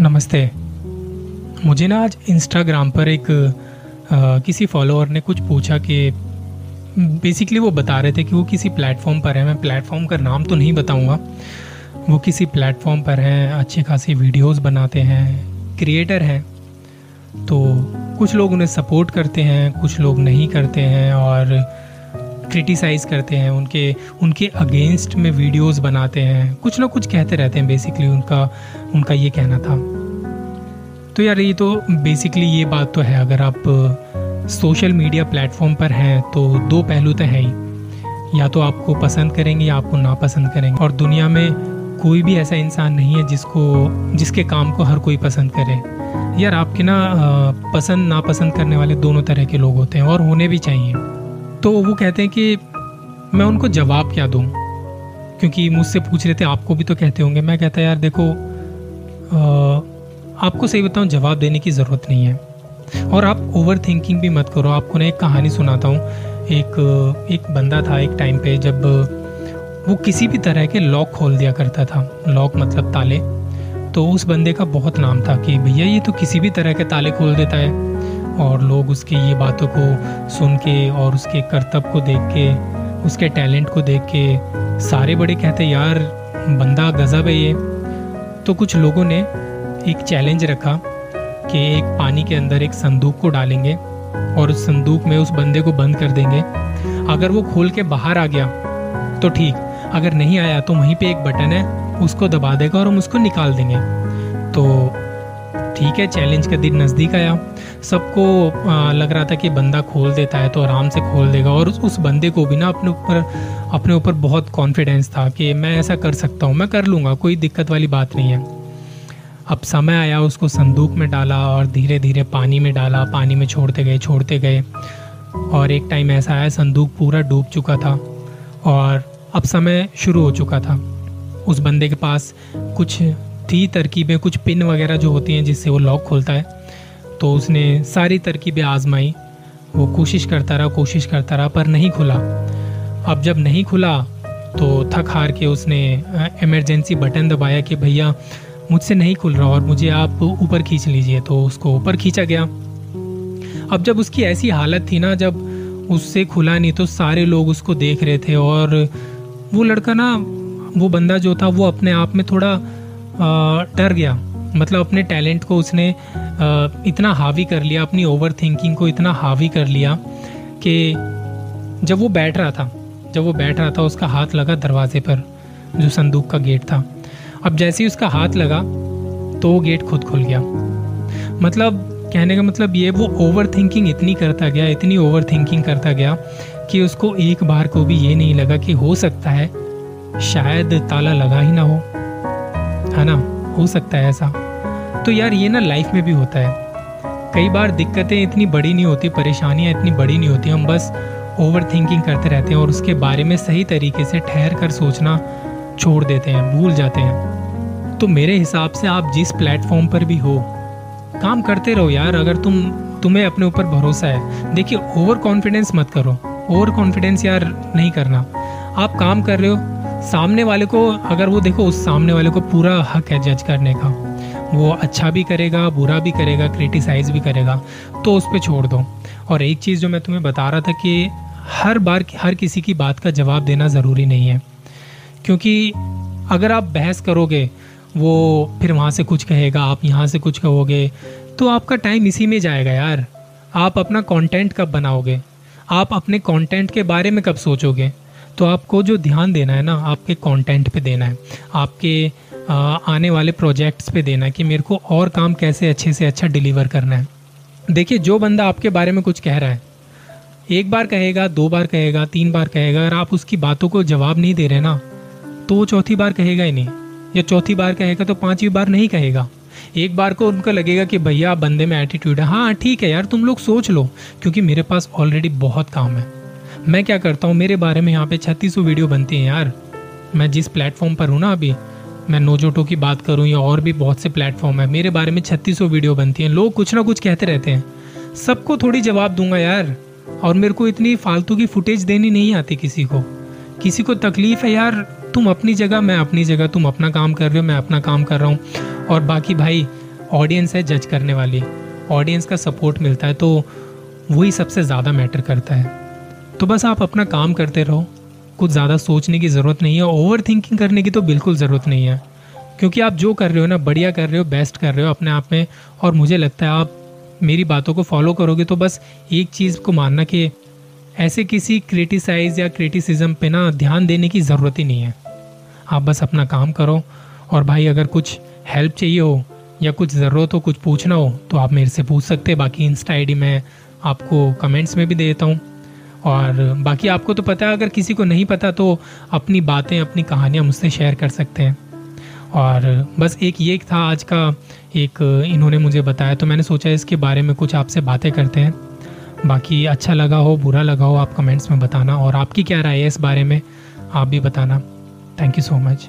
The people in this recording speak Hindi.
नमस्ते। मुझे ना आज इंस्टाग्राम पर एक आ, किसी फॉलोअर ने कुछ पूछा कि बेसिकली वो बता रहे थे कि वो किसी प्लेटफॉर्म पर है। मैं प्लेटफॉर्म का नाम तो नहीं बताऊँगा। वो किसी प्लेटफॉर्म पर हैं अच्छी खासी वीडियोस बनाते हैं क्रिएटर हैं। तो कुछ लोग उन्हें सपोर्ट करते हैं कुछ लोग नहीं करते हैं और क्रिटिसाइज़ करते हैं, उनके उनके अगेंस्ट में वीडियोस बनाते हैं। कुछ ना कुछ कहते रहते हैं बेसिकली उनका उनका ये कहना था। तो यार ये तो बेसिकली ये बात तो है, अगर आप सोशल मीडिया प्लेटफॉर्म पर हैं तो दो पहलू तो हैं ही। या तो आपको पसंद करेंगे या आपको नापसंद करेंगे। और दुनिया में कोई भी ऐसा इंसान नहीं है जिसको, जिसके काम को हर कोई पसंद करे। यार आपके ना पसंद नापसंद करने वाले दोनों तरह के लोग होते हैं, और होने भी चाहिए। तो वो कहते हैं कि मैं उनको जवाब क्या दूँ? क्योंकि मुझसे पूछ रहे थे आपको भी तो कहते होंगे। मैं कहता यार देखो आ, आपको सही बताऊँ जवाब देने की ज़रूरत नहीं है। और आप ओवर थिंकिंग भी मत करो। आपको ना एक कहानी सुनाता हूँ। एक एक बंदा था एक टाइम पे जब वो किसी भी तरह के लॉक खोल दिया करता था। लॉक मतलब ताले। तो उस बंदे का बहुत नाम था कि भैया ये तो किसी भी तरह के ताले खोल देता है। और लोग उसकी ये बातों को सुन के और उसके करतब को देख के उसके टैलेंट को देख के सारे बड़े कहते, यार, बंदा गज़ब है ये। तो कुछ लोगों ने एक चैलेंज रखा कि एक पानी के अंदर एक संदूक को डालेंगे और उस संदूक में उस बंदे को बंद कर देंगे। अगर वो खोल के बाहर आ गया तो ठीक। अगर नहीं आया तो वहीं पे एक बटन है, उसको दबा देगा और हम उसको निकाल देंगे। तो ठीक है चैलेंज का दिन नज़दीक आया। सबको लग रहा था कि बंदा खोल देता है तो आराम से खोल देगा और उस बंदे को भी ना अपने ऊपर अपने ऊपर बहुत कॉन्फिडेंस था कि मैं ऐसा कर सकता हूँ, मैं कर लूँगा, कोई दिक्कत वाली बात नहीं है। अब समय आया, उसको संदूक में डाला और धीरे धीरे पानी में डाला, पानी में छोड़ते गए छोड़ते गए। और एक टाइम ऐसा आया, संदूक पूरा डूब चुका था और अब समय शुरू हो चुका था। उस बंदे के पास कुछ थी तरकीबें कुछ पिन वगैरह जो होती हैं जिससे वो लॉक खोलता है। तो उसने सारी तरकीबें आजमाई। वो कोशिश करता रहा, कोशिश करता रहा, पर नहीं खुला। अब जब नहीं खुला तो थक हार के उसने इमरजेंसी बटन दबाया कि भैया, मुझसे नहीं खुल रहा और मुझे आप ऊपर खींच लीजिए। तो उसको ऊपर खींचा गया। अब जब उसकी ऐसी हालत थी ना, जब उससे खुला नहीं तो सारे लोग उसको देख रहे थे और वो लड़का ना, वो बंदा जो था, वो अपने आप में थोड़ा डर गया। मतलब अपने टैलेंट को उसने इतना हावी कर लिया, अपनी ओवर थिंकिंग को इतना हावी कर लिया कि जब वो बैठ रहा था, जब वो बैठ रहा था, उसका हाथ लगा दरवाजे पर, जो संदूक का गेट था। अब जैसे ही उसका हाथ लगा तो वो गेट खुद खुल गया। मतलब कहने का मतलब ये, वो ओवर थिंकिंग इतनी करता गया, इतनी ओवर थिंकिंग करता गया, कि उसको एक बार को भी ये नहीं लगा कि हो सकता है शायद ताला लगा ही ना हो। है ना, हो सकता है ऐसा। तो यार ये ना लाइफ में भी होता है। कई बार दिक्कतें इतनी बड़ी नहीं होती, परेशानियाँ इतनी बड़ी नहीं होती, हम बस ओवर थिंकिंग करते रहते हैं और उसके बारे में सही तरीके से ठहर कर सोचना छोड़ देते हैं, भूल जाते हैं। तो मेरे हिसाब से आप जिस प्लेटफॉर्म पर भी हो, काम करते रहो यार, अगर तुम, तुम्हें अपने ऊपर भरोसा है। देखिए ओवर कॉन्फिडेंस मत करो। ओवर कॉन्फिडेंस यार नहीं करना। आप काम कर रहे हो सामने वाले को, अगर वो देखो, उस सामने वाले को पूरा हक है जज करने का। वो अच्छा भी करेगा, बुरा भी करेगा क्रिटिसाइज भी करेगा तो उस पर छोड़ दो। और एक चीज़ जो मैं तुम्हें बता रहा था कि हर बार हर किसी की बात का जवाब देना ज़रूरी नहीं है। क्योंकि अगर आप बहस करोगे, वो फिर वहाँ से कुछ कहेगा, आप यहाँ से कुछ कहोगे तो आपका टाइम इसी में जाएगा यार। आप अपना कंटेंट कब बनाओगे? आप अपने कंटेंट के बारे में कब सोचोगे? तो आपको जो ध्यान देना है ना, आपके कंटेंट पे देना है, आपके आने वाले प्रोजेक्ट्स पे देना है कि मेरे को और काम कैसे अच्छे से अच्छा डिलीवर करना है। देखिए, जो बंदा आपके बारे में कुछ कह रहा है, एक बार कहेगा, दो बार कहेगा, तीन बार कहेगा, अगर आप उसकी बातों को जवाब नहीं दे रहे ना तो वो चौथी बार कहेगा ही नहीं। या चौथी बार कहेगा तो पांचवी बार नहीं कहेगा। एक बार को उनको लगेगा कि भैया, आप बंदे में एटीट्यूड है। हाँ ठीक है यार, तुम लोग सोच लो, क्योंकि मेरे पास ऑलरेडी बहुत काम है। मैं क्या करता हूँ, मेरे बारे में यहाँ पे छत्तीस वीडियो बनती हैं यार। मैं जिस प्लेटफॉर्म पर हूँ ना अभी, मैं नोजोटो की बात करूँ या और भी बहुत से प्लेटफॉर्म है, मेरे बारे में छत्तीस वीडियो बनती हैं। लोग कुछ ना कुछ कहते रहते हैं। सबको थोड़ी जवाब दूँगा यार, और मेरे को इतनी फालतू की फुटेज देनी नहीं आती किसी को। किसी को तकलीफ़ है यार, तुम अपनी जगह, मैं अपनी जगह, तुम अपना काम कर रहे हो, मैं अपना काम कर रहा हूँ। और बाकी भाई ऑडियंस है जज करने वाली। ऑडियंस का सपोर्ट मिलता है तो वही सबसे ज़्यादा मैटर करता है। तो बस आप अपना काम करते रहो। कुछ ज़्यादा सोचने की ज़रूरत नहीं है ओवर थिंकिंग करने की तो बिल्कुल ज़रूरत नहीं है। क्योंकि आप जो कर रहे हो ना, बढ़िया कर रहे हो बेस्ट कर रहे हो अपने आप में, और मुझे लगता है आप मेरी बातों को फॉलो करोगे तो बस एक चीज़ को मानना कि ऐसे किसी क्रिटिसाइज या क्रिटिसिज्म पे ना ध्यान देने की ज़रूरत ही नहीं है। आप बस अपना काम करो, और भाई अगर कुछ हेल्प चाहिए हो, या कुछ ज़रूरत हो, कुछ पूछना हो तो आप मेरे से पूछ सकते हैं। बाकी इंस्टा आई मैं आपको कमेंट्स में भी देता हूँ। और बाकी आपको तो पता है, अगर किसी को नहीं पता तो अपनी बातें, अपनी कहानियाँ मुझसे शेयर कर सकते हैं। और बस एक ये था आज का, एक इन्होंने मुझे बताया तो मैंने सोचा इसके बारे में कुछ आपसे बातें करते हैं। बाकी अच्छा लगा हो, बुरा लगा हो, आप कमेंट्स में बताना, और आपकी क्या राय है इस बारे में, आप भी बताना। Thank you so much